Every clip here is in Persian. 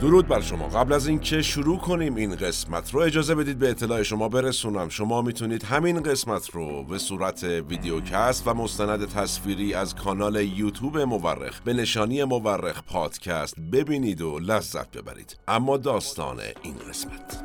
درود بر شما. قبل از اینکه شروع کنیم این قسمت رو اجازه بدید به اطلاع شما برسونم. شما می‌تونید همین قسمت رو به صورت ویدیوکست و مستند تصویری از کانال یوتیوب مورخ به نشانی مورخ پادکست ببینید و لذت ببرید. اما داستان این قسمت.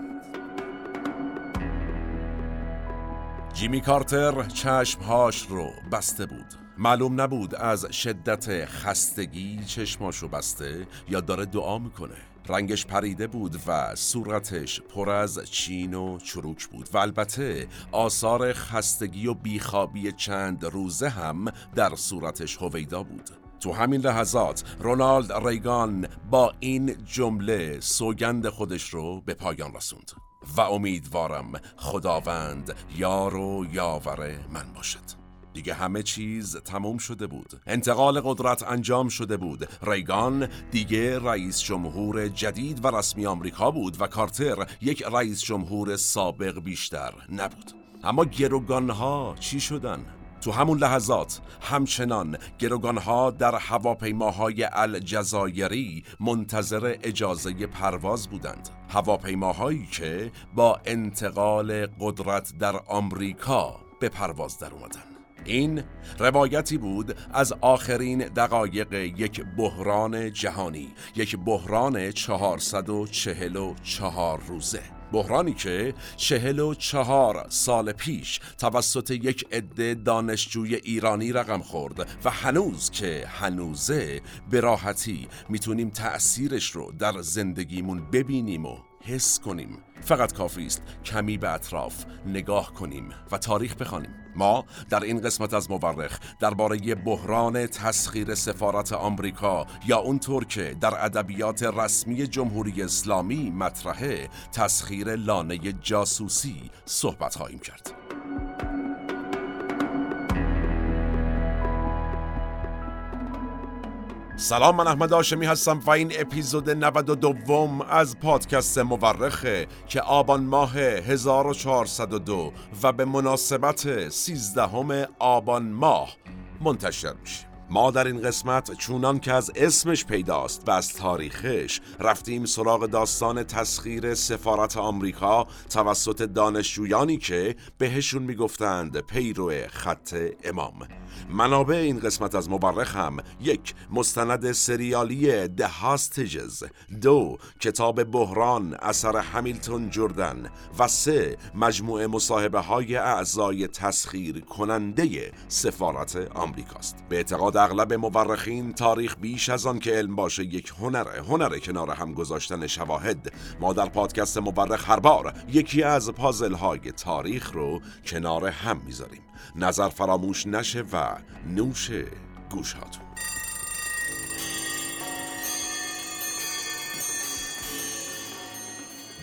جیمی کارتر چشمهاش رو بسته بود. معلوم نبود از شدت خستگی چشماشو بسته یا داره دعا می‌کنه. رنگش پریده بود و صورتش پر از چین و چروک بود و البته آثار خستگی و بیخوابی چند روزه هم در صورتش هویدا بود. تو همین لحظات رونالد ریگان با این جمله سوگند خودش رو به پایان رسوند. و امیدوارم خداوند یار و یاور من باشد. دیگه همه چیز تموم شده بود. انتقال قدرت انجام شده بود. ریگان دیگه رئیس جمهور جدید و رسمی آمریکا بود و کارتر یک رئیس جمهور سابق بیشتر نبود. اما گروگانها چی شدن؟ تو همون لحظات همچنان گروگانها در هواپیماهای الجزایری منتظر اجازه پرواز بودند. هواپیماهایی که با انتقال قدرت در آمریکا به پرواز در اومدن. این روایتی بود از آخرین دقایق یک بحران جهانی یک بحران چهارصد و چهل و چهار روزه. بحرانی که چهل و چهار سال پیش توسط یک عده دانشجوی ایرانی رقم خورد و هنوز که هنوزه به راحتی می‌تونیم تأثیرش رو در زندگیمون ببینیم و حس کنیم. فقط کافی است کمی به اطراف نگاه کنیم و تاریخ بخوانیم. ما در این قسمت از مورخ درباره بحران تسخیر سفارت آمریکا یا اونطور که در ادبیات رسمی جمهوری اسلامی مطرحه تسخیر لانه جاسوسی صحبت خواهیم کرد. سلام من احمد آشمی هستم و این اپیزود 92 از پادکست مورخه که آبان ماه 1402 و به مناسبت 13 آبان ماه منتشر میشه. ما در این قسمت چونان که از اسمش پیداست و از تاریخش رفتیم سراغ داستان تسخیر سفارت آمریکا توسط دانشجویانی که بهشون می‌گفتند پیرو خط امام. منابع این قسمت از مورخ هم یک مستند سریالی The Hostages دو کتاب بحران اثر همیلتون جردن و سه مجموعه مصاحبه های اعضای تسخیر کننده سفارت آمریکاست. به اعتقاد اغلب مورخین تاریخ بیش از آن که علم باشه یک هنره هنر کنار هم گذاشتن شواهد. ما در پادکست مورخ هر بار یکی از پازل های تاریخ رو کنار هم می‌ذاریم. نظر فراموش نشه و نوش گوش هاتون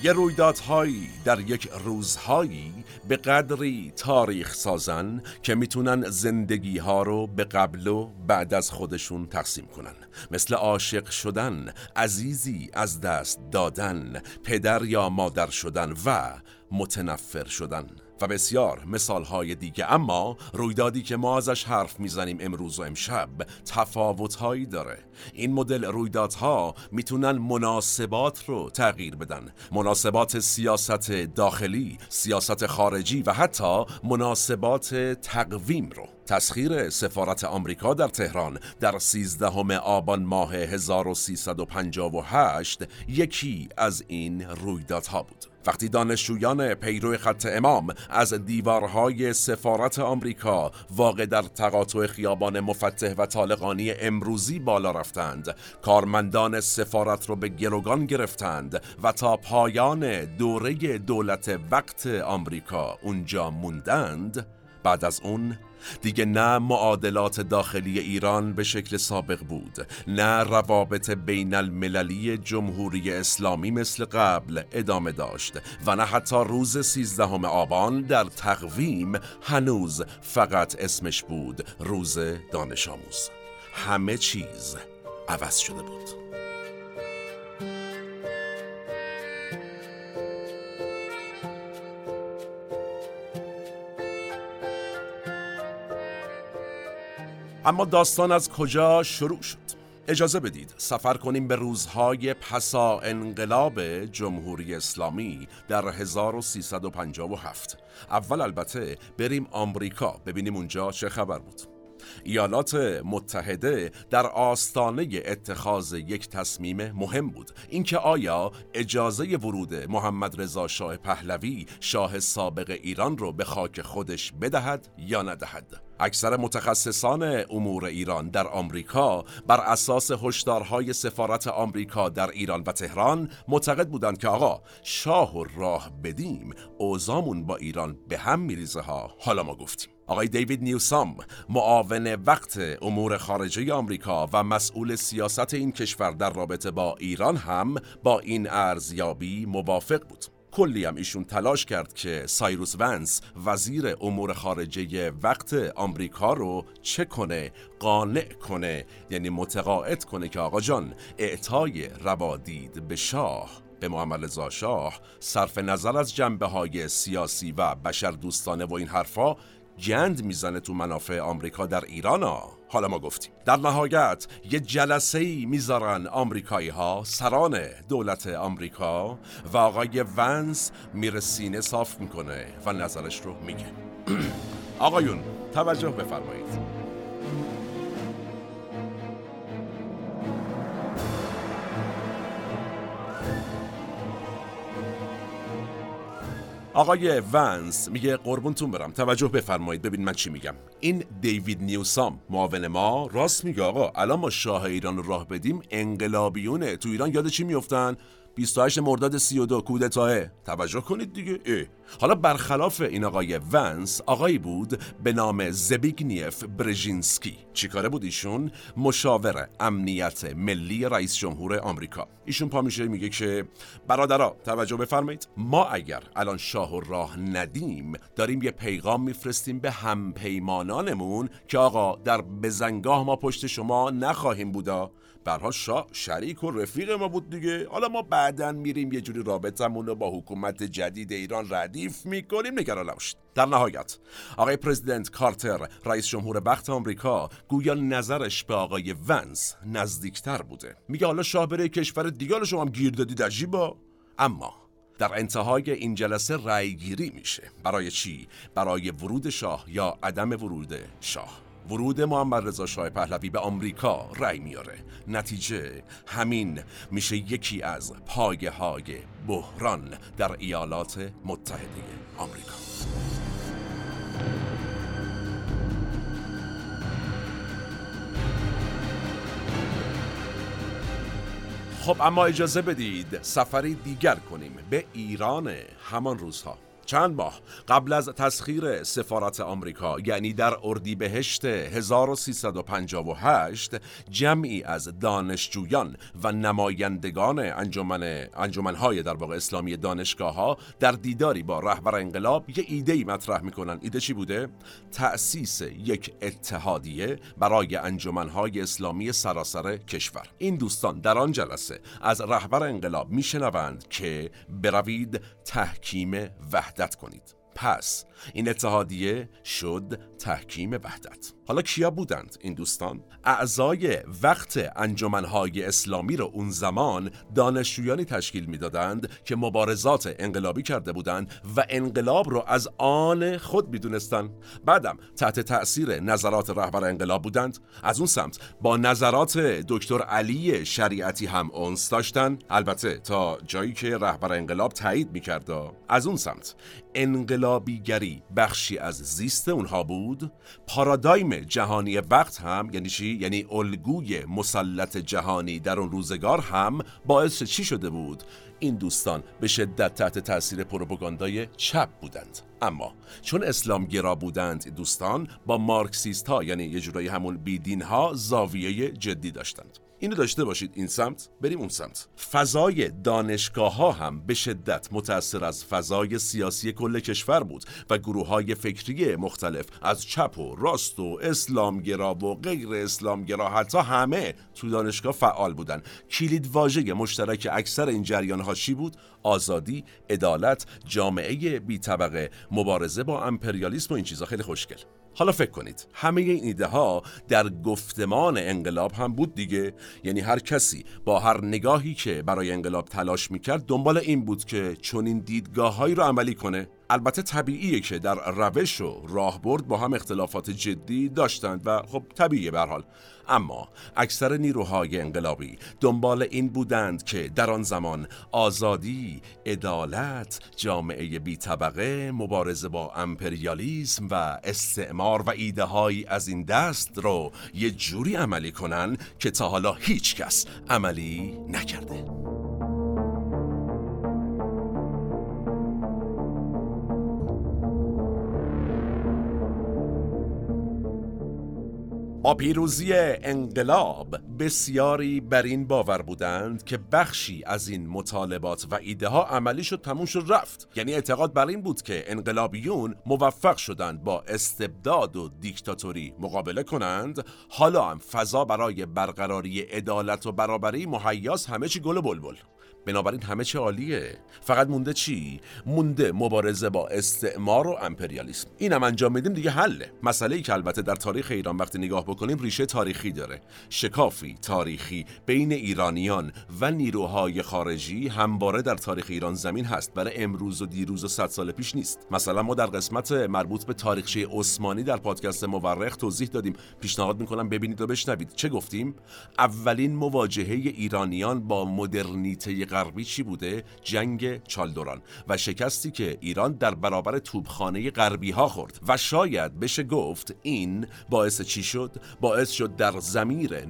یه رویدادهایی در یک روزهایی به قدری تاریخ سازن که می‌تونن زندگی ها رو به قبل و بعد از خودشون تقسیم کنن. مثل عاشق شدن عزیزی از دست دادن پدر یا مادر شدن و متنفر شدن. و بسیار مثالهای دیگه اما رویدادی که ما ازش حرف می‌زنیم امروز و امشب تفاوتهایی داره. این مدل رویدادها می‌تونن مناسبات رو تغییر بدن. مناسبات سیاست داخلی سیاست خارجی و حتی مناسبات تقویم رو. تسخیر سفارت آمریکا در تهران در 13 آبان ماه 1358 یکی از این رویدادها بود. وقتی دانشجویان پیرو خط امام از دیوارهای سفارت آمریکا واقع در تقاطع خیابان مفتح و طالقانی امروزی بالا رفتند کارمندان سفارت رو به گروگان گرفتند و تا پایان دوره دولت وقت آمریکا اونجا موندند بعد از اون دیگه نه معادلات داخلی ایران به شکل سابق بود نه روابط بین المللی جمهوری اسلامی مثل قبل ادامه داشت و نه حتی روز سیزدهم آبان در تقویم هنوز فقط اسمش بود روز دانش آموز. همه چیز عوض شده بود. اما داستان از کجا شروع شد؟ اجازه بدید سفر کنیم به روزهای پسا انقلاب جمهوری اسلامی در 1357 اول البته بریم آمریکا ببینیم اونجا چه خبر بود. ایالات متحده در آستانه اتخاذ یک تصمیم مهم بود. اینکه آیا اجازه ورود محمد رضا شاه پهلوی شاه سابق ایران رو به خاک خودش بدهد یا ندهد؟ اکثر متخصصان امور ایران در آمریکا بر اساس هشدارهای سفارت آمریکا در ایران و تهران معتقد بودند که آقا شاه و راه بدیم اوزامون با ایران به هم میریزه ها. حالا ما گفتیم. آقای دیوید نیوسام معاون وقت امور خارجه آمریکا و مسئول سیاست این کشور در رابطه با ایران هم با این ارزیابی موافق بود. کلی هم ایشون تلاش کرد که سایروس ونس وزیر امور خارجه وقت آمریکا رو چه کنه قانع کنه یعنی متقاعد کنه که آقا جان اعطای روادید به شاه به محمد رضا شاه صرف نظر از جنبه های سیاسی و بشر دوستانه و این حرفا گند می‌زنه تو منافع آمریکا در ایران ها حالا ما گفتیم. در نهایت یه جلسه ای می‌ذارن آمریکایی ها سران دولت آمریکا و آقای ونس میره سینه صاف می‌کنه و نظرش رو میگه. آقایون توجه بفرمایید. آقای ونس میگه قربونتون برم. توجه بفرمایید. ببین من چی میگم. این دیوید نیوسام معاون ما راست میگه آقا. الان ما شاه ایران رو راه بدیم انقلابیونه. تو ایران یاد چی میفتن 28 مرداد 32 کودتاه توجه کنید دیگه. اه. حالا برخلاف این آقای ونس آقایی بود به نام زبیگنیف برژینسکی. چیکاره بود ایشون؟ مشاور امنیت ملی رئیس جمهور آمریکا. ایشون پا میشه میگه که برادرها توجه بفرمایید. ما اگر الان شاه و راه ندیم داریم یه پیغام میفرستیم به همپیمانانمون که آقا در بزنگاه ما پشت شما نخواهیم بودا. برها شاه شریک و رفیق ما بود دیگه. حالا ما بعدا میریم یه جوری رابطمون رو با حکومت جدید ایران ردیف می‌کنیم. نگران نباشید. در نهایت آقای پرزیدنت کارتر رئیس جمهور بخت آمریکا گویا نظرش به آقای ونس نزدیکتر بوده. میگه حالا شاه بره کشور دیگر رو شما هم گیر دادید عجیبا اما در انتهای این جلسه رأی گیری میشه. برای چی؟ برای ورود شاه یا عدم ورود شاه؟ ورود محمد رضا شاه پهلوی به آمریکا رأی میاره. نتیجه همین میشه یکی از پایه های بحران در ایالات متحده آمریکا. خب اما اجازه بدید سفری دیگر کنیم به ایران همان روزها. چند ماه قبل از تسخیر سفارت آمریکا یعنی در اردیبهشت 1358 جمعی از دانشجویان و نمایندگان انجمن انجمنهای در واقع اسلامی دانشگاه ها در دیداری با رهبر انقلاب یه ایده ای مطرح می‌کنن. ایده چی بوده؟ تأسیس یک اتحادیه برای انجمنهای اسلامی سراسر کشور. این دوستان در آن جلسه از رهبر انقلاب میشنوند که بروید تحکیم وحدت. کنید. پس این اتحادیه شد تحکیم وحدت. حالا کیا بودند این دوستان؟ اعضای وقت انجمنهای اسلامی رو اون زمان دانشجویانی تشکیل می‌دادند که مبارزات انقلابی کرده بودند و انقلاب رو از آن خود می‌دونستند بعدم تحت تأثیر نظرات رهبر انقلاب بودند. از اون سمت با نظرات دکتر علی شریعتی هم اونس داشتن. البته تا جایی که رهبر انقلاب تایید می‌کرد. از اون سمت انقلابیگری بخشی از زیست اونها بود. پارادایم جهانی وقت هم یعنی چی؟ یعنی الگوی مسلط جهانی در اون روزگار هم باعث چی شده بود؟ این دوستان به شدت تحت تاثیر پروپاگاندای چپ بودند. اما چون اسلام گرا بودند دوستان با مارکسیست ها یعنی یه جورایی همون بیدین ها زاویه جدی داشتند. اینو داشته باشید این سمت. بریم اون سمت. فضای دانشگاه ها هم به شدت متأثر از فضای سیاسی کل کشور بود و گروه های فکری مختلف از چپ و راست و اسلامگرا و غیر اسلامگرا حتی همه تو دانشگاه فعال بودن. کلید واژه مشترک اکثر این جریان ها چی بود؟ آزادی عدالت جامعه بی طبقه مبارزه با امپریالیسم و این چیزا. خیلی خوشگل. حالا فکر کنید همه این ایده ها در گفتمان انقلاب هم بود دیگه. یعنی هر کسی با هر نگاهی که برای انقلاب تلاش می‌کرد دنبال این بود که چنین دیدگاههایی رو عملی کنه. البته طبیعیه که در روش و راهبرد با هم اختلافات جدی داشتند و خب طبیعیه به حال اما اکثر نیروهای انقلابی دنبال این بودند که در آن زمان آزادی، عدالت، جامعه بی طبقه، مبارزه با امپریالیسم و استعمار و ایده از این دست رو یه جوری عملی کنن که تا حالا هیچ کس عملی نکرده. پیروزی انقلاب. بسیاری بر این باور بودند که بخشی از این مطالبات و ایده ها عملی شد تموم شد رفت. یعنی اعتقاد بر این بود که انقلابیون موفق شدند با استبداد و دیکتاتوری مقابله کنند. حالا هم فضا برای برقراری عدالت و برابری مهیاس همه چی گل و بلبل. بنابراین همه چه عالیه. فقط مونده چی؟ مونده مبارزه با استعمار و امپریالیسم. اینم انجام میدیم دیگه حله. مسئله ای که البته در تاریخ ایران وقتی نگاه بکنیم ریشه تاریخی داره. شکافی تاریخی بین ایرانیان و نیروهای خارجی همواره در تاریخ ایران زمین هست. برای امروز و دیروز و صد سال پیش نیست. مثلا ما در قسمت مربوط به تاریخچه عثمانی در پادکست مورخ توضیح دادیم. پیشنهاد می‌کنم ببینید و بشنوید. چه گفتیم؟ اولین مواجهه ایرانیان با مدرنیته غربی چی بوده؟ جنگ چالدوران. و شکستی که ایران در برابر توبخانه غربی ها خورد. و شاید بشه گفت این باعث چی شد؟ باعث شد در زمیر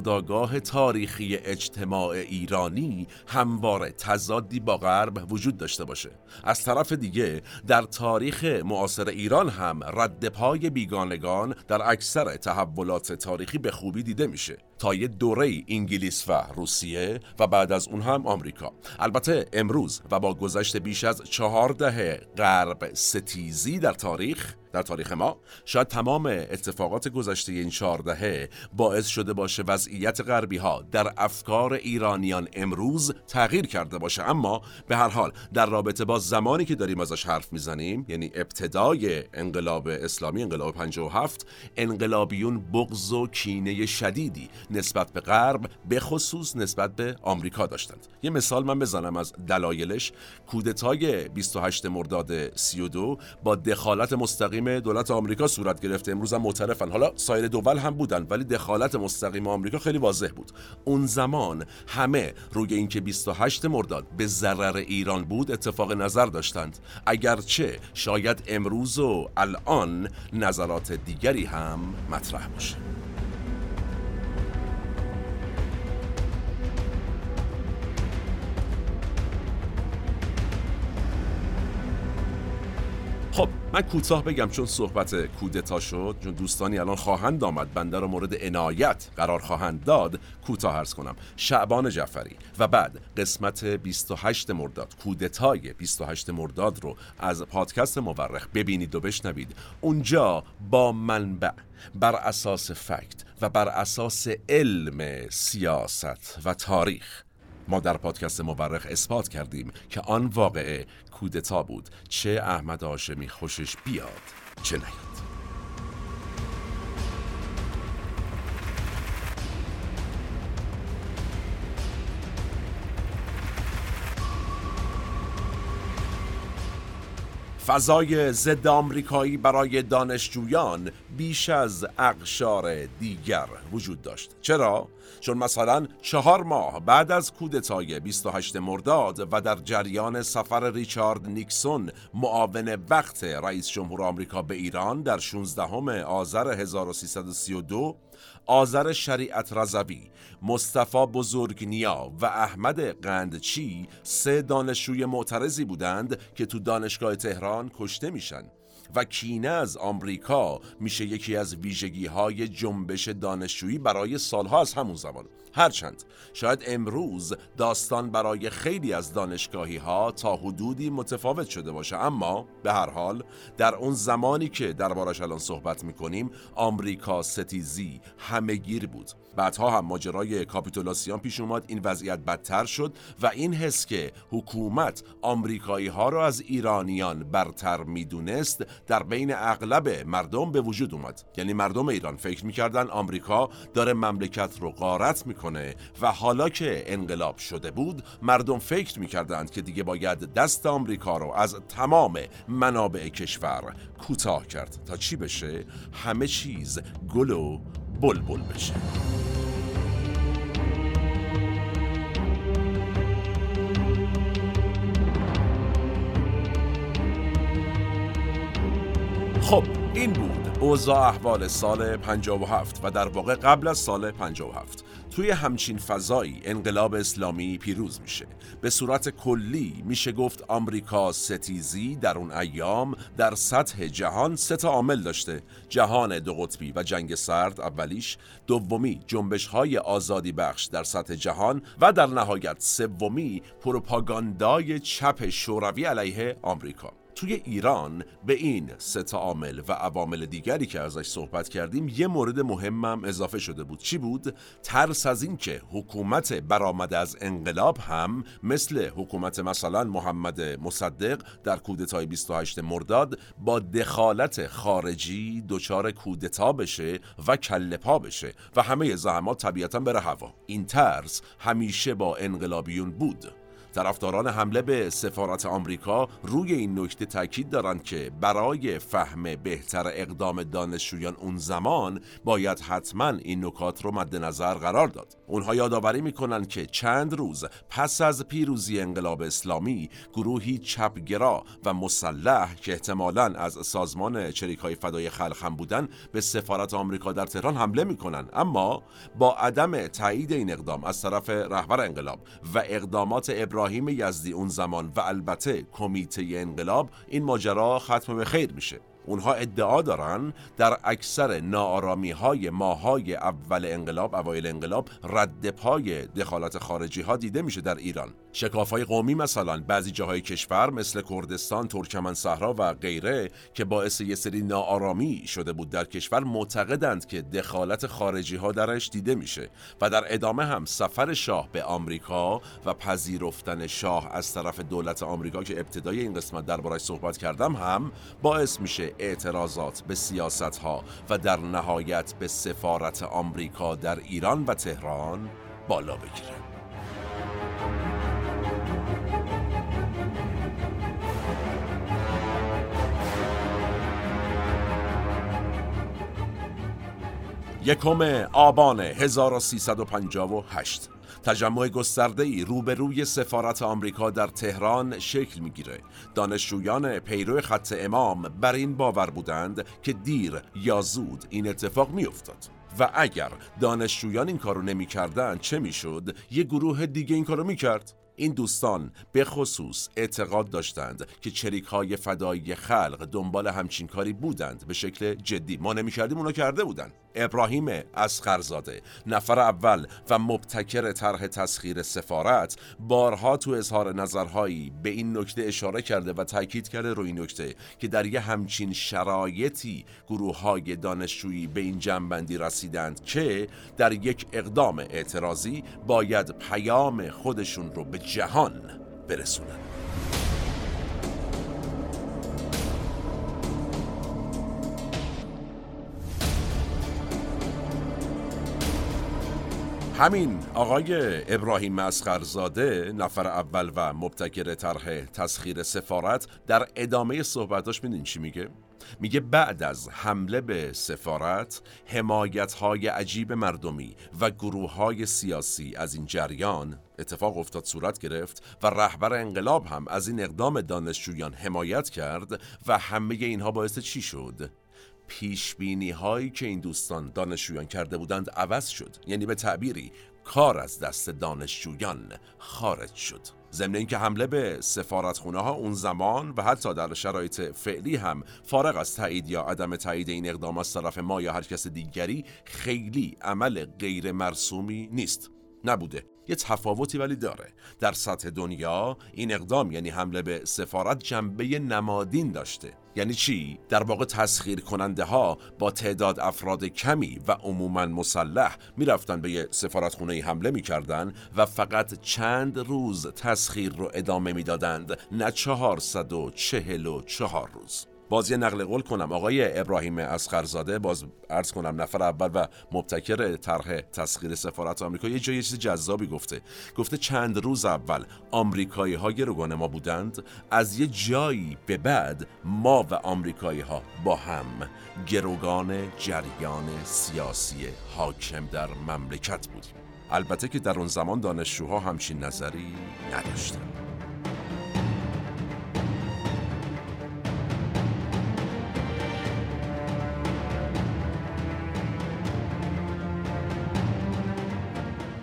ناخودآگاه تاریخی اجتماع ایرانی همواره تضادی با غرب وجود داشته باشه. از طرف دیگه در تاریخ معاصر ایران هم رد پای بیگانگان در اکثر تحولات تاریخی به خوبی دیده میشه. تا یه دوره انگلیس و روسیه و بعد از اون هم آمریکا. البته امروز و با گذشت بیش از چهار دهه غرب ستیزی در تاریخ در تاریخ ما شاید تمام اتفاقات گذشته این چهاردهه باعث شده باشه وضعیت غربی ها در افکار ایرانیان امروز تغییر کرده باشه. اما به هر حال در رابطه با زمانی که داریم ازش حرف می‌زنیم یعنی ابتدای انقلاب اسلامی انقلاب 57 انقلابیون بغض و کینه شدیدی نسبت به غرب به خصوص نسبت به آمریکا داشتند. یه مثال من بزنم از دلایلش. کودتای 28 مرداد 32 با دخالت مستقیم دولت آمریکا صورت گرفته. امروز هم معترفن. حالا سایر دول هم بودن ولی دخالت مستقیم آمریکا خیلی واضح بود. اون زمان همه روی اینکه 28 مرداد به ضرر ایران بود اتفاق نظر داشتند. اگرچه شاید امروز و الان نظرات دیگری هم مطرح باشه. خب من کوتاه بگم چون صحبت کودتا شد چون دوستانی الان خواهند آمد بنده رو مورد عنایت قرار خواهند داد کوتاه ارز کنم. شعبان جعفری و بعد قسمت 28 مرداد کودتای 28 مرداد رو از پادکست مورخ ببینید و بشنوید. اونجا با منبع بر اساس فکت و بر اساس علم سیاست و تاریخ ما در پادکست مورخ اثبات کردیم که آن واقعه کودتا بود. چه احمد هاشمی خوشش بیاد چه نیاد. فضای ضد آمریکایی برای دانشجویان بیش از اقشار دیگر وجود داشت. چرا؟ چون مثلا چهار ماه بعد از کودتای 28 مرداد و در جریان سفر ریچارد نیکسون معاون وقت رئیس جمهور آمریکا به ایران در 16 آذر 1332 آذر شریعت رضوی، مصطفی بزرگنیا و احمد قندچی سه دانشجوی معترضی بودند که تو دانشگاه تهران کشته میشن و کینه از آمریکا میشه یکی از ویژگی های جنبش دانشجویی برای سالها از همون زمان. هرچند شاید امروز داستان برای خیلی از دانشگاهی ها تا حدودی متفاوت شده باشه اما به هر حال در اون زمانی که دربارش الان صحبت می‌کنیم آمریکا ستیزی همهگیر بود. بعدها هم ماجرای کاپیتولاسیون پیش اومد این وضعیت بدتر شد و این حس که حکومت آمریکایی ها را از ایرانیان برتر می‌دونست در بین اغلب مردم به وجود اومد. یعنی مردم ایران فکر می‌کردن آمریکا داره مملکت رو غارت می‌کنه. و حالا که انقلاب شده بود مردم فکر می‌کردند که دیگه باید دست آمریکا رو از تمام منابع کشور کوتاه کرد. تا چی بشه؟ همه چیز گل و بلبل بشه. خب این بود اوضاع احوال سال 57 و در واقع قبل از سال 57 توی همچین فضایی انقلاب اسلامی پیروز میشه. به صورت کلی میشه گفت آمریکا ستیزی در اون ایام در سطح جهان سه تا عامل داشته. جهان دو قطبی و جنگ سرد اولیش دومی جنبش های آزادی بخش در سطح جهان و در نهایت سومی پروپاگاندای چپ شوروی علیه آمریکا. توی ایران به این سه عامل و عوامل دیگری که ازش صحبت کردیم یه مورد مهمم اضافه شده بود. چی بود؟ ترس از اینکه حکومت برآمده از انقلاب هم مثل حکومت مثلا محمد مصدق در کودتای 28 مرداد با دخالت خارجی دچار کودتا بشه و کله پا بشه و همه زحمات طبیعتا بره هوا. این ترس همیشه با انقلابیون بود. طرفداران حمله به سفارت آمریکا روی این نکته تاکید دارند که برای فهم بهتر اقدام دانشجویان اون زمان باید حتما این نکات رو مد نظر قرار داد. اونها یادآوری می‌کنند که چند روز پس از پیروزی انقلاب اسلامی گروهی چپگرا و مسلح که احتمالا از سازمان چریک های فدای خلق هم بودن به سفارت آمریکا در تهران حمله می‌کنن اما با عدم تایید این اقدام از طرف رهبر انقلاب و اقدامات ابراهیم یزدی اون زمان و البته کمیته انقلاب این ماجرا ختم به خیر میشه. اونها ادعا دارن در اکثر نارامی های ماهای اول انقلاب اوایل انقلاب رد پای دخالت خارجی ها دیده میشه در ایران. شکاف های قومی مثلا بعضی جاهای کشور مثل کردستان ترکمن صحرا و غیره که باعث یه سری ناآرامی شده بود در کشور معتقدند که دخالت خارجی ها درش دیده میشه و در ادامه هم سفر شاه به آمریکا و پذیرفتن شاه از طرف دولت آمریکا که ابتدای این قسمت دربارش صحبت کردم هم باعث میشه اعتراضات به سیاست ها و در نهایت به سفارت آمریکا در ایران و تهران بالا بگیره یکم آبان 1358 تجمع گسترده ای روبروی سفارت آمریکا در تهران شکل می‌گیره. دانشجویان پیرو خط امام بر این باور بودند که دیر یا زود این اتفاق میافتاد. و اگر دانشجویان این کارو نمی‌کردن چه می‌شد؟ یه گروه دیگه این کارو می‌کرد. این دوستان به خصوص اعتقاد داشتند که چریک های فدایی خلق دنبال همچین کاری بودند. به شکل جدی. ما نمی‌کردیم اونا کرده بودند ابراهیم اسخرزاده نفر اول و مبتکر طرح تسخیر سفارت بارها تو اظهار نظرهایی به این نکته اشاره کرده و تاکید کرده روی نکته که در یه همچین شرایطی گروه های دانشجویی به این جنبندی رسیدند که در یک اقدام اعتراضی باید پیام خودشون رو به جهان برسونند همین آقای ابراهیم مسخرزاده نفر اول و مبتکر طرح تسخیر سفارت در ادامه صحبتاش میدین چی میگه؟ میگه بعد از حمله به سفارت حمایت های عجیب مردمی و گروه های سیاسی از این جریان اتفاق افتاد صورت گرفت و رهبر انقلاب هم از این اقدام دانشجویان حمایت کرد و همه اینها باعث چی شد؟ پیش بینی هایی که این دوستان دانشجویان کرده بودند عوض شد. یعنی به تعبیری کار از دست دانشجویان خارج شد. ضمن اینکه حمله به سفارتخونه ها اون زمان و حتی در شرایط فعلی هم فارغ از تایید یا عدم تایید این اقدام از طرف ما یا هر کس دیگری خیلی عمل غیر مرسومی نیست. نبوده. یه تفاوتی ولی داره. در سطح دنیا این اقدام یعنی حمله به سفارت جنبه نمادین داشته. یعنی چی؟ در واقع تسخیر کننده ها با تعداد افراد کمی و عموما مسلح می‌رفتن به یه سفارت خونه حمله می‌کردن و فقط چند روز تسخیر رو ادامه می‌دادند. نه چهارصد و چهل و چهار روز. باز یه نقل قول کنم. آقای ابراهیم اسخرزاده باز عرض کنم نفر اول و مبتکر طرح تسخیر سفارت آمریکا یه جایی چیز جذابی گفته. گفته چند روز اول آمریکایی ها گروگان ما بودند. از یه جایی به بعد ما و آمریکایی ها با هم گروگان جریان سیاسی حاکم در مملکت بودیم. البته که در اون زمان دانشجوها همچین نظری نداشتند.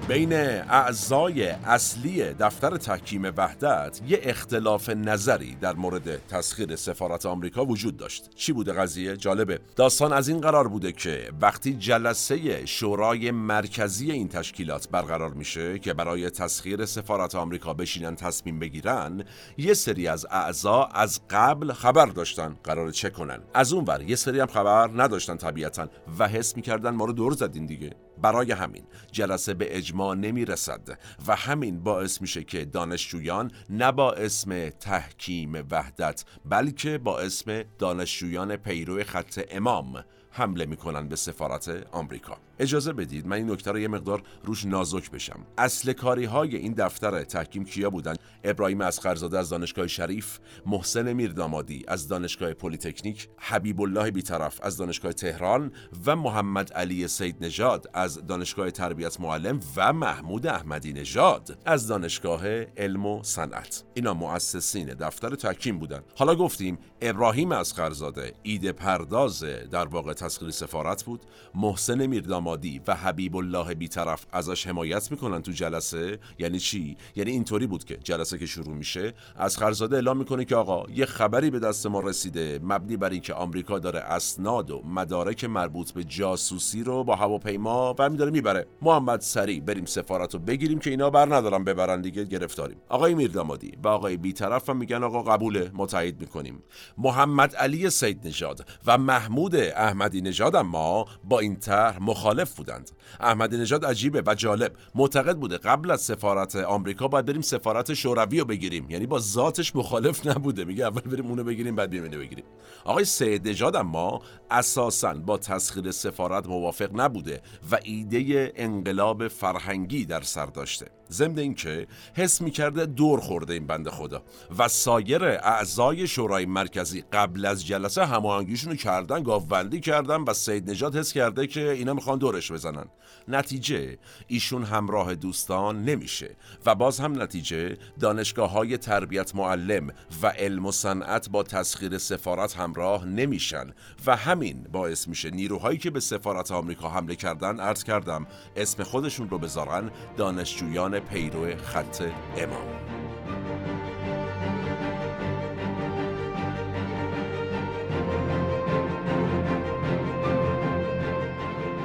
بین اعضای اصلی دفتر تحکیم وحدت یه اختلاف نظری در مورد تسخیر سفارت آمریکا وجود داشت. چی بوده قضیه؟ جالبه. داستان از این قرار بوده که وقتی جلسه شورای مرکزی این تشکیلات برقرار میشه که برای تسخیر سفارت آمریکا بشینن تصمیم بگیرن یه سری از اعضا از قبل خبر داشتن. قرار چه کنن. از اون ور یه سری هم خبر نداشتن طبیعتا و حس می‌کردن ما رو دور زدین دیگه. برای همین جلسه به اجماع نمی رسد و همین باعث میشه که دانشجویان نه با اسم تحکیم وحدت بلکه با اسم دانشجویان پیرو خط امام حمله می‌کنن به سفارت آمریکا. اجازه بدید من این نکته رو یه مقدار روش نازک بشم. اصل کاری های این دفتر تحکیم کیا بودن؟ ابراهیم اصغرزاده از دانشگاه شریف محسن میردامادی از دانشگاه پلیتکنیک حبیب الله بیطرف از دانشگاه تهران و محمد علی سید نژاد از دانشگاه تربیت معلم و محمود احمدی نژاد از دانشگاه علم و صنعت. اینا مؤسسین دفتر تحکیم بودن. حالا گفتیم ابراهیم اصغرزاده ایده پرداز در واقع تسخیر سفارت بود. محسن میردامادی و حبیب الله بیطرف ازش حمایت می‌کنن تو جلسه. یعنی چی؟ یعنی اینطوری بود که جلسه که شروع میشه اصغرزاده اعلام می‌کنه که آقا یه خبری به دست ما رسیده مبنی بر اینکه آمریکا داره اسناد و مدارک مربوط به جاسوسی رو با هواپیما و داره می‌بره. محمد سری بریم سفارت رو بگیریم که اینا بر ندارن ببرن دیگه گرفتاریم. آقای میردامادی و آقای بیطرف هم میگن آقا قبوله تایید می‌کنیم. محمد علی سید نژاد و محمود احمدی احمدی نژاد اما با این طرح مخالف بودند. احمدی نژاد عجیبه و جالب. معتقد بوده قبل از سفارت آمریکا باید بریم سفارت شوروی رو بگیریم. یعنی با ذاتش مخالف نبوده. میگه اول بریم اونو بگیریم بعد بریم بگیریم. آقای سید نژاد اما اساسا با تسخیر سفارت موافق نبوده و ایده انقلاب فرهنگی در سر داشته. ضمن اینکه حس می‌کرده دور خورده این بنده خدا و سایر اعضای شورای مرکزی قبل از جلسه هماهنگیشون رو کردن گاوبندی کردن و سید نجات حس کرده که اینا می‌خوان دورش بزنن. نتیجه ایشون همراه دوستان نمیشه و باز هم نتیجه دانشگاه های تربیت معلم و علم و صنعت با تسخیر سفارت همراه نمیشن و همین باعث میشه نیروهایی که به سفارت آمریکا حمله کردن عرض کردم اسم خودشون رو بذارن دانشجویان پیرو خط امام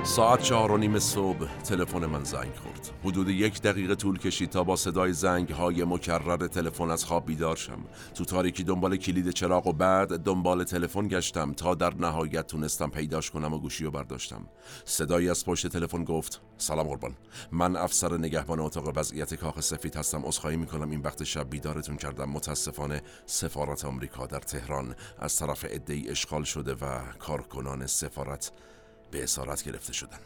ساعت چهار و نیم صبح تلفن من زنگ خورد. حدود یک دقیقه طول کشید تا با صدای زنگ های مکرر تلفن از خواب بیدار شم. تو تاریکی دنبال کلید چراغ و بعد دنبال تلفن گشتم تا در نهایت تونستم پیداش کنم و گوشی رو برداشتم. صدایی از پشت تلفن گفت سلام قربان. من افسر نگهبان اتاق وضعیت کاخ سفید هستم. عذرخواهی می‌کنم. این وقت شب بیدارتون کردم. متاسفانه سفارت آمریکا در تهران از طرف عدهای اشغال شده و کارکنان سفارت به اسارت گرفته شدن.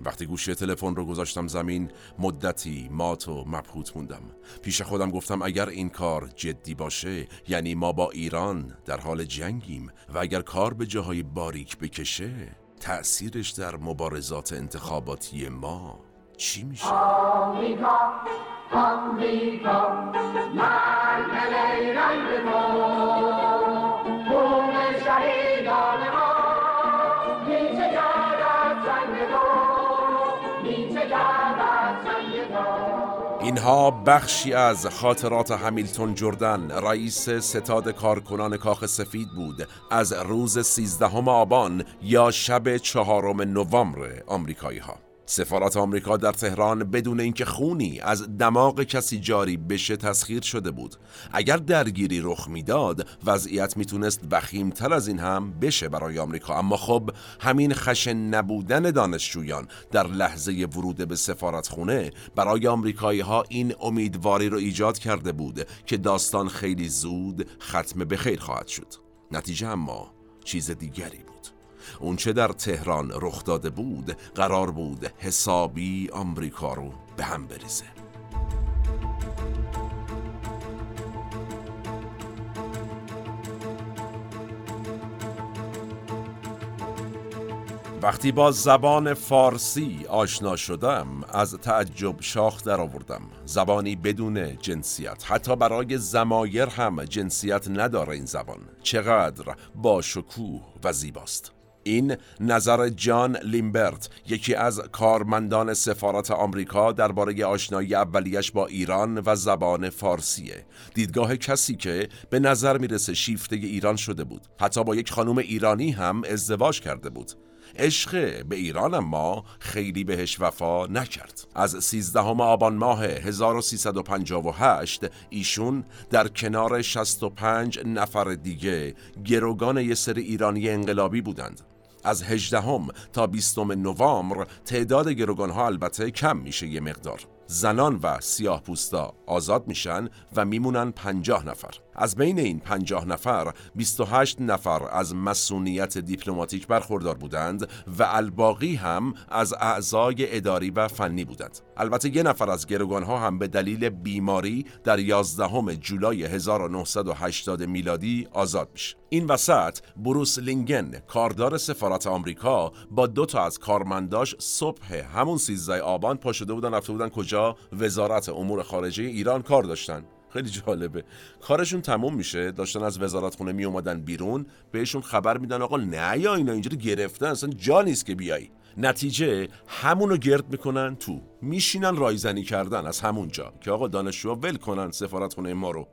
وقتی گوشی تلفن رو گذاشتم زمین مدتی مات و مبهوت موندم. پیش خودم گفتم اگر این کار جدی باشه یعنی ما با ایران در حال جنگیم و اگر کار به جاهای باریک بکشه تأثیرش در مبارزات انتخاباتی ما چی میشه؟ اینها بخشی از خاطرات همیلتون جردن. رئیس ستاد کارکنان کاخ سفید بود. از روز 13 آبان یا شب چهارم نوامبر آمریکایی ها سفارت آمریکا در تهران بدون اینکه خونی از دماغ کسی جاری بشه تسخیر شده بود. اگر درگیری رخ می‌داد وضعیت می‌تونست وخیمتر از این هم بشه برای آمریکا. اما خب همین خشن نبودن دانشجویان در لحظه ورود به سفارت خونه برای آمریکایی ها این امیدواری رو ایجاد کرده بود که داستان خیلی زود ختم به خیر خواهد شد. نتیجه اما چیز دیگری بود. اونچه در تهران رخ داده بود قرار بود حسابی آمریکا رو به هم بریزه. وقتی با زبان فارسی آشنا شدم از تعجب شاخ در آوردم زبانی بدون جنسیت. حتی برای زمایر هم جنسیت نداره این زبان. چقدر با شکوه و زیباست. این نظر جان لیمبرت یکی از کارمندان سفارت آمریکا درباره آشنایی اولیش با ایران و زبان فارسیه. دیدگاه کسی که به نظر می‌رسه شیفته ایران شده بود. حتی با یک خانم ایرانی هم ازدواج کرده بود. عشق به ایران ما خیلی بهش وفا نکرد. از 13 آبان ماه 1358 ایشون در کنار 65 نفر دیگه گروگان یه سری ایرانی انقلابی بودند. از 18 تا 20 نوامبر تعداد گروگانها البته کم میشه یه مقدار. زنان و سیاه پوستا آزاد میشن و میمونن 50 نفر. از بین این 50 نفر 28 نفر از مسئولیت دیپلماتیک برخوردار بودند و الباقی هم از اعضای اداری و فنی بودند. البته یه نفر از ها هم به دلیل بیماری در 11 جولای 1980 میلادی آزاد میشه. این وسط بروس لینگن کاردار سفارت آمریکا با دو تا از کارمنداش صبح همون 13 آبان پا شده بودن رفته بودن کجا؟ وزارت امور خارجه ایران کار داشتن. خیلی جالبه. کارشون تموم میشه داشتن از وزارت خونه می اومدن بیرون بهشون خبر میدن آقا نه یا اینا اینجوری گرفتن اصلا جا نیست که بیای. نتیجه همونو گرد می‌کنن تو. میشینن رایزنی کردن از همونجا که آقا دانشجوها ول کنن سفارت خونه ما رو.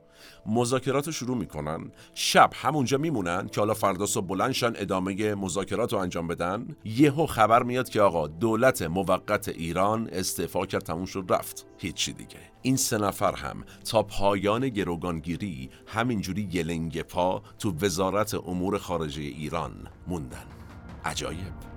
مذاکرات رو شروع می‌کنن. شب همونجا میمونن که حالا فردا صبح بلندشن ادامه مذاکرات رو انجام بدن. یهو خبر میاد که آقا دولت موقت ایران استعفا کرد تموم شد رفت. هیچی دیگه. این سه نفر هم تا پایان گروگانگیری همینجوری یلنگ پا تو وزارت امور خارجه ایران موندن. عجایب.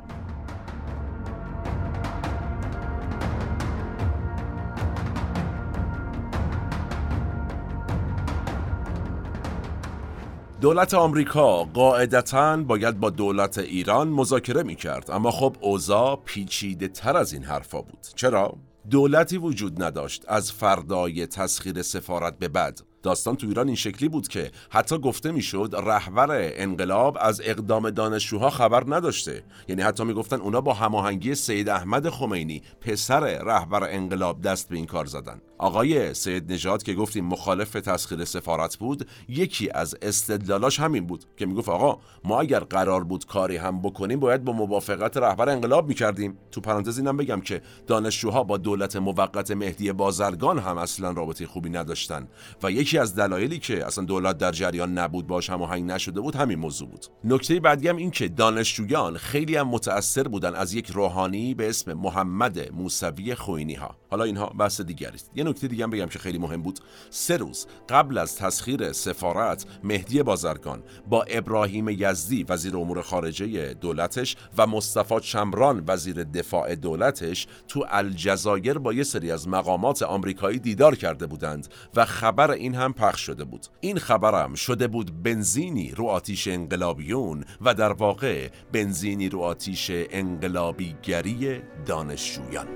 دولت آمریکا قاعدتا باید با دولت ایران مذاکره می کرد اما خب اوضاع پیچیده تر از این حرفا بود. چرا؟ دولتی وجود نداشت. از فردای تسخیر سفارت به بعد. داستان تو ایران این شکلی بود که حتی گفته می‌شد رهبر انقلاب از اقدام دانشجوها خبر نداشته. یعنی حتی می‌گفتن اونا با هماهنگی سید احمد خمینی پسر رهبر انقلاب دست به این کار زدن. آقای سید نژاد که گفتیم مخالف تسخیر سفارت بود یکی از استدلالاش همین بود که می‌گفت آقا ما اگر قرار بود کاری هم بکنیم باید با موافقت رهبر انقلاب می‌کردیم. تو پرانتز اینم بگم که دانشجوها با دولت موقت مهدی بازرگان هم اصلا رابطه خوبی نداشتن و یکی یکی از دلایلی که اصلا دولت در جریان نبود باش هماهنگ نشده بود همین موضوع بود. نکته بعدی هم این که دانشجویان خیلی هم متاثر بودن از یک روحانی به اسم محمد موسوی خوینی ها حالا اینها بحث دیگری است. یه نکته دیگه بگم که خیلی مهم بود. سه روز قبل از تسخیر سفارت مهدی بازرگان با ابراهیم یزدی وزیر امور خارجه دولتش و مصطفی چمران وزیر دفاع دولتش تو الجزایر با یه سری از مقامات آمریکایی دیدار کرده بودند و خبر این هم پخش شده بود. این خبرم شده بود بنزینی رو آتیش انقلابیون و در واقع بنزینی رو آتیش انقلابیگری دانشجویان.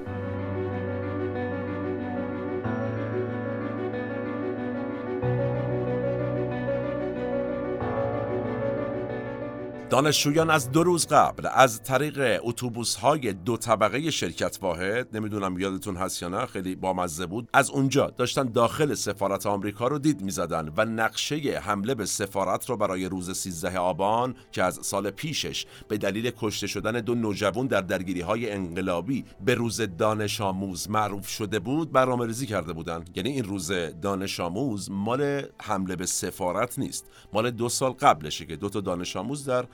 دانشجویان از دو روز قبل از طریق اتوبوس های دو طبقه شرکت واحد نمی‌دونم یادتون هست یا نه خیلی بامزه بود از اونجا داشتن داخل سفارت آمریکا رو دید می‌زدن و نقشه حمله به سفارت رو برای روز 13 آبان که از سال پیشش به دلیل کشته شدن دو نوجوان در درگیری های انقلابی به روز دانش آموز معروف شده بود برنامه‌ریزی کرده بودن. یعنی این روز دانش آموز مال حمله به سفارت نیست. مال دو سال قبلشه که دو تا دانش آموز در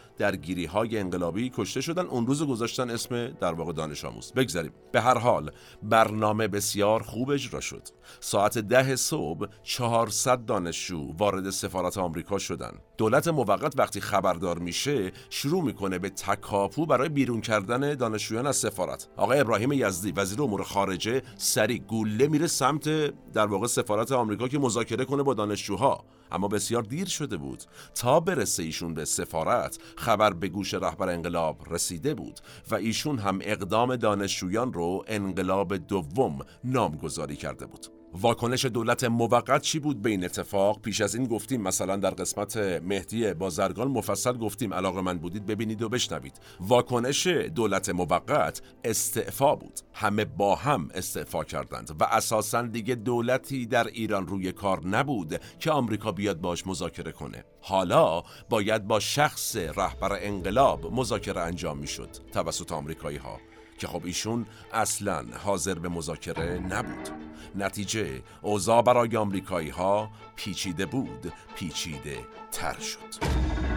گیری های انقلابی کشته شدن. اون روز گذاشتن اسم در واقع دانش آموز. بگذاریم. به هر حال برنامه بسیار خوب اجرا شد. ساعت ده صبح 400 دانشجو وارد سفارت آمریکا شدن دولت موقت وقتی خبردار میشه شروع می‌کنه به تکاپو برای بیرون کردن دانشجویان از سفارت. آقای ابراهیم یزدی وزیر امور خارجه سری گوله میره سمت در واقع سفارت آمریکا که مذاکره کنه با دانشجوها. اما بسیار دیر شده بود. تا برسه ایشون به سفارت خبر به گوش رهبر انقلاب رسیده بود و ایشون هم اقدام دانشجویان رو انقلاب دوم نامگذاری کرده بود. واکنش دولت موقت چی بود به این اتفاق؟ پیش از این گفتیم مثلا در قسمت مهدی بازرگان مفصل گفتیم علاقه من بودید ببینید و بشنوید. واکنش دولت موقت استعفا بود. همه با هم استعفا کردند و اساسا دیگه دولتی در ایران روی کار نبود که آمریکا بیاد باش مذاکره کنه. حالا باید با شخص رهبر انقلاب مذاکره انجام می‌شد توسط آمریکایی ها که خب ایشون اصلا حاضر به مذاکره نبود. نتیجه اوضاع برای آمریکایی ها پیچیده بود پیچیده تر شد.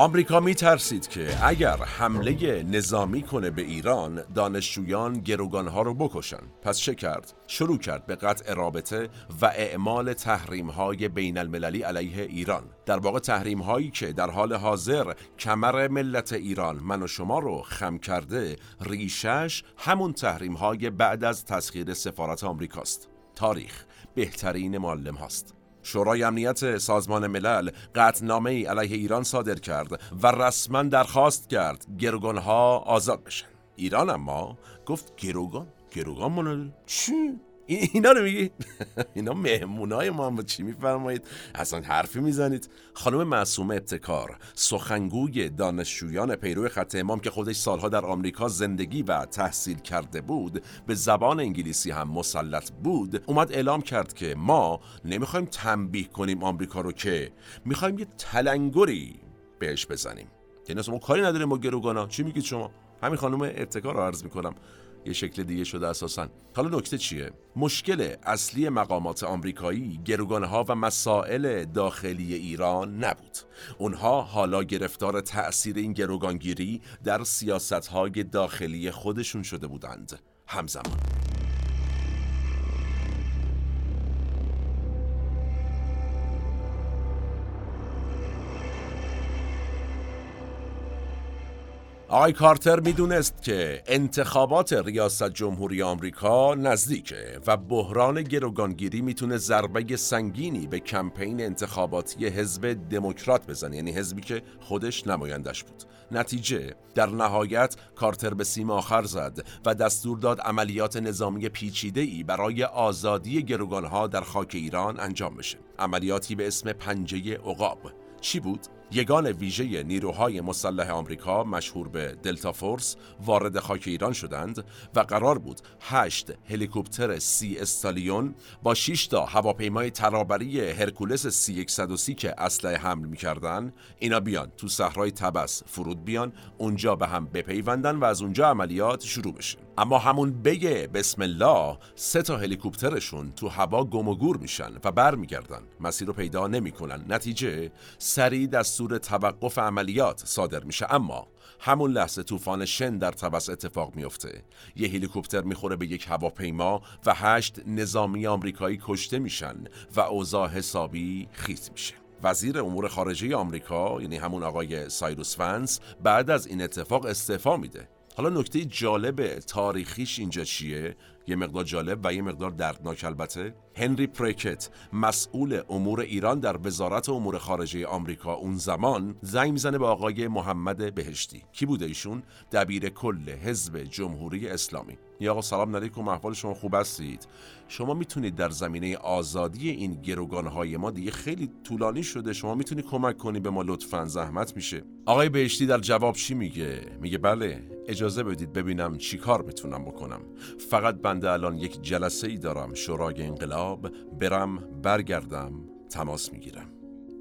آمریکا می ترسید که اگر حمله نظامی کنه به ایران دانشجویان گروگانها رو بکشن. پس چه کرد؟ شروع کرد به قطع رابطه و اعمال تحریم های بین المللی علیه ایران. در واقع تحریم هایی که در حال حاضر کمر ملت ایران من و شما رو خم کرده ریشش همون تحریم های بعد از تسخیر سفارت آمریکاست. تاریخ بهترین معلم هاست. شورای امنیت سازمان ملل قطعنامه ای علیه ایران صادر کرد و رسما درخواست کرد گروگانها آزاد بشن. ایران اما گفت گروگان گروگان منو چی؟ اینا رو میگی؟ اینا مهمونای ما هم. چی میفرمایید؟ اصلا حرفی می‌زنید. خانم معصومه ابتکار سخنگوی دانشجویان پیرو خط امام که خودش سالها در آمریکا زندگی و تحصیل کرده بود به زبان انگلیسی هم مسلط بود اومد اعلام کرد که ما نمی‌خوایم تنبیه کنیم آمریکا رو که می‌خوایم یه تلنگری بهش بزنیم. یعنی ما کاری نداریم با گروگانا. چی میگید شما؟ همین خانم ابتکار رو عرض می‌کنم. یه شکل دیگه شده اساسا. حالا نکته چیه؟ مشکل اصلی مقامات آمریکایی گروگانها و مسائل داخلی ایران نبود. اونها حالا گرفتار تأثیر این گروگانگیری در سیاستهای داخلی خودشون شده بودند. همزمان. آقای کارتر می‌دونست که انتخابات ریاست جمهوری آمریکا نزدیکه و بحران گروگانگیری می‌تونه ضربه سنگینی به کمپین انتخاباتی حزب دموکرات بزنه. یعنی حزبی که خودش نمایندش بود. نتیجه در نهایت کارتر به سیم آخر زد و دستور داد عملیات نظامی پیچیده ای برای آزادی گروگانها در خاک ایران انجام بشه. عملیاتی به اسم پنجه عقاب. چی بود؟ یگان ویژه نیروهای مسلح آمریکا مشهور به دلتا فورس وارد خاک ایران شدند و قرار بود هشت هلیکوپتر سی استالیون با 6 تا هواپیمای ترابری هرکولس سی 130 که اسلحه حمل می‌کردن اینا بیان تو صحرای تبس فرود بیان اونجا به هم بپیوندن و از اونجا عملیات شروع بشه. اما همون بگه بسم الله سه تا هلیکوپترشون تو هوا گم و گور میشن و برمیگردن. مسیر رو پیدا نمی‌کنن. نتیجه سریع دستور توقف عملیات صادر میشه. اما همون لحظه طوفان شن در تبس اتفاق میفته یه هلیکوپتر می‌خوره به یک هواپیما و هشت نظامی آمریکایی کشته میشن و اوضاع حسابی خیت میشه. وزیر امور خارجه آمریکا یعنی همون آقای سایروس فنس بعد از این اتفاق استعفا میده. حالا نکته جالب تاریخیش اینجا چیه؟ یه مقدار جالب و یه مقدار دردناک البته. هنری پریکت مسئول امور ایران در وزارت امور خارجه آمریکا اون زمان زنگ می‌زنه به آقای محمد بهشتی. کی بوده ایشون؟ دبیر کل حزب جمهوری اسلامی. یا آقا سلام علیکم احوال شما خوب هستید؟ شما می‌تونید در زمینه آزادی این گروگانهای ما دیگه خیلی طولانی شده شما می‌تونید کمک کنی به ما لطفا زحمت میشه. آقای بهشتی در جواب چی میگه؟ میگه بله اجازه بدید ببینم چی کار می‌تونم بکنم. فقط بنده الان یک جلسه ای دارم شورای انقلاب برم برگردم تماس می‌گیرم.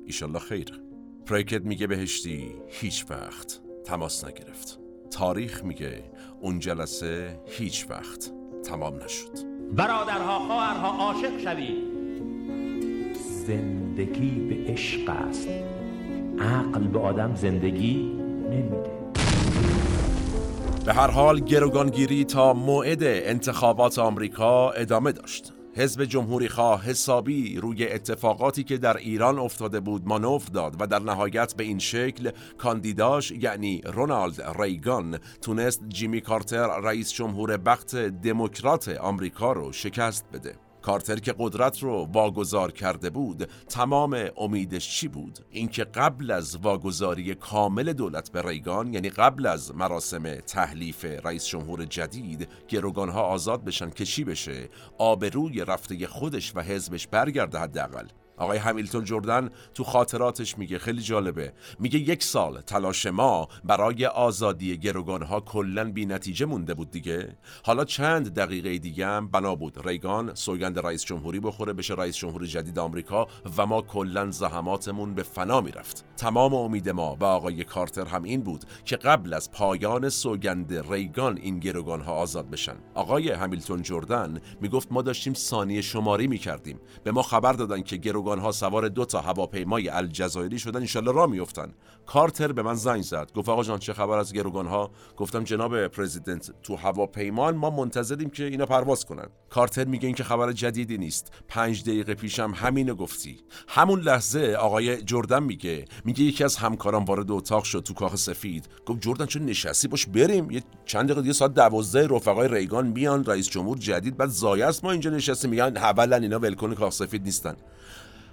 ایشالله خیر. پریکت میگه بهشتی هیچ وقت تماس نگرفت. تاریخ میگه اون جلسه هیچ وقت تمام نشد. برادرها خواهرها عاشق شوید. زندگی به عشق است. عقل به آدم زندگی نمیده. به هر حال گروگانگیری تا موعد انتخابات آمریکا ادامه داشت. حزب جمهوری خواه حسابی روی اتفاقاتی که در ایران افتاده بود مانور داد و در نهایت به این شکل کاندیداش یعنی رونالد ریگان تونست جیمی کارتر رئیس جمهور بخت دموکرات آمریکا رو شکست بده. کارتر که قدرت رو واگذار کرده بود تمام امیدش چی بود؟ اینکه قبل از واگذاری کامل دولت به ریگان یعنی قبل از مراسم تحلیف رئیس جمهور جدید گروگانها آزاد بشن که چی بشه؟ آبروی رفته خودش و حزبش برگرده حداقل. آقای همیلتون جردن تو خاطراتش میگه خیلی جالبه. میگه یک سال تلاش ما برای آزادی گروگان ها کلا بی نتیجه مونده بود دیگه. حالا چند دقیقه دیگه هم بنا بود. ریگان سوگند رئیس جمهوری بخوره بشه رئیس جمهور جدید آمریکا و ما کلا زحماتمون به فنا می‌رفت. تمام امید ما و آقای کارتر هم این بود که قبل از پایان سوگند ریگان این گروگان ها آزاد بشن. آقای همیلتون جردن می‌گفت ما داشتیم ثانیه شماری می‌کردیم. به ما خبر دادن که گروگان ها سوار دو تا هواپیمای الجزایری شدن انشالله را میفتن کارتر به من زنگ زد. گفت آقا جان چه خبر از گروگان ها گفتم جناب پرزیدنت تو هواپیمان ما منتظریم که اینا پرواز کنن. کارتر میگه این که خبر جدیدی نیست. پنج دقیقه پیشم همینو گفتی. همون لحظه آقای جردن میگه میگه یکی از همکاران وارد اتاق شد تو کاخ سفید. گفت جردن چون نشستی؟ باش بریم. یه چند دقیقه دیگه ساعت 12 رفقای ریگان میان رئیس جمهور جدید بعد زایه است ما اینجا نشستیم. میگن اولا اینا ولکن کاخ سفید نیستن.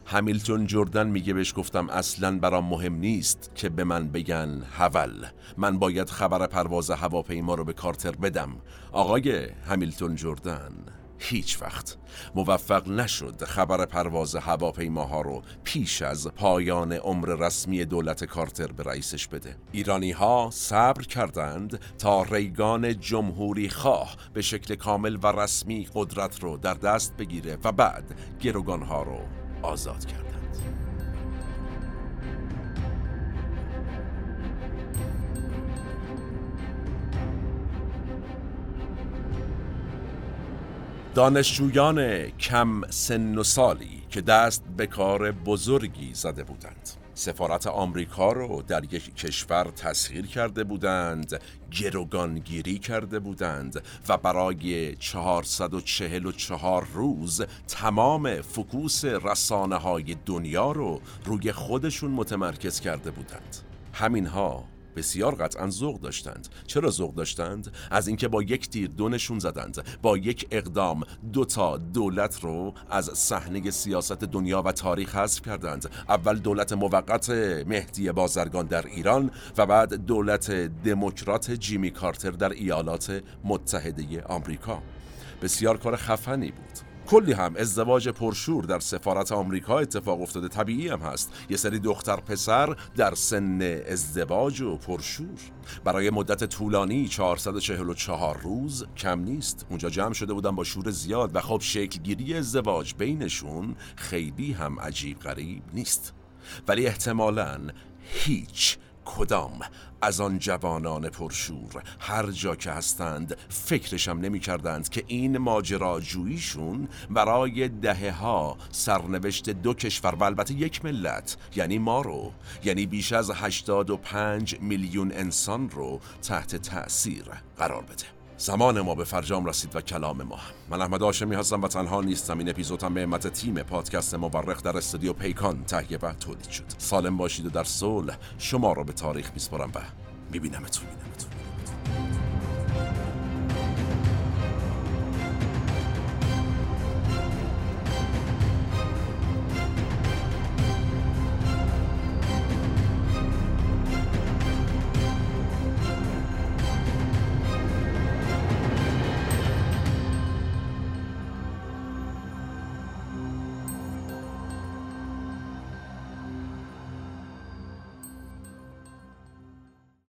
همیلتون جردن میگه بهش گفتم اصلا برام مهم نیست که به من بگن هول من باید خبر پرواز هواپیما رو به کارتر بدم. آقای همیلتون جردن هیچ وقت. موفق نشد خبر پرواز هواپیماها رو پیش از پایان عمر رسمی دولت کارتر به رئیسش بده. ایرانی ها صبر کردند تا ریگان جمهوری خواه به شکل کامل و رسمی قدرت رو در دست بگیره و بعد گروگان ها رو آزاد کردند. دانشجویان کم سن و سالی که دست به کار بزرگی زده بودند. سفارت آمریکا رو در یک کشور تسخیر کرده بودند گروگانگیری کرده بودند و برای 444 روز تمام فکوس رسانه های دنیا رو روی خودشون متمرکز کرده بودند. همینها بسیار قطعا ذوق داشتند. چرا ذوق داشتند؟ از اینکه با یک تیر دونشون زدند. با یک اقدام دو تا دولت رو از صحنه سیاست دنیا و تاریخ حذف کردند. اول دولت موقت مهدی بازرگان در ایران و بعد دولت دموکرات جیمی کارتر در ایالات متحده آمریکا. بسیار کار خفنی بود. کلی هم ازدواج پرشور در سفارت آمریکا اتفاق افتاده. طبیعی هم هست. یه سری دختر پسر در سن ازدواج و پرشور. برای مدت طولانی 444 روز کم نیست. اونجا جمع شده بودن با شور زیاد و خب شکلگیری ازدواج بینشون خیلی هم عجیب غریب نیست. ولی احتمالاً هیچ کدام از آن جوانان پرشور؟ هر جا که هستند فکرشم نمی کردند که این ماجراجوییشون برای دهه ها سرنوشت دو کشور و البته یک ملت یعنی ما رو یعنی بیش از 85 میلیون انسان رو تحت تأثیر قرار بده. زمان ما به فرجام رسید و کلام ما. من احمد آشمی هستم و تنها نیستم. این اپیزودم به همت تیم پادکست مورخ در استودیو پیکان تهیه و تولید شد. سالم باشید و در صلح شما را به تاریخ میسپارم و میبینمتون میبینمتون.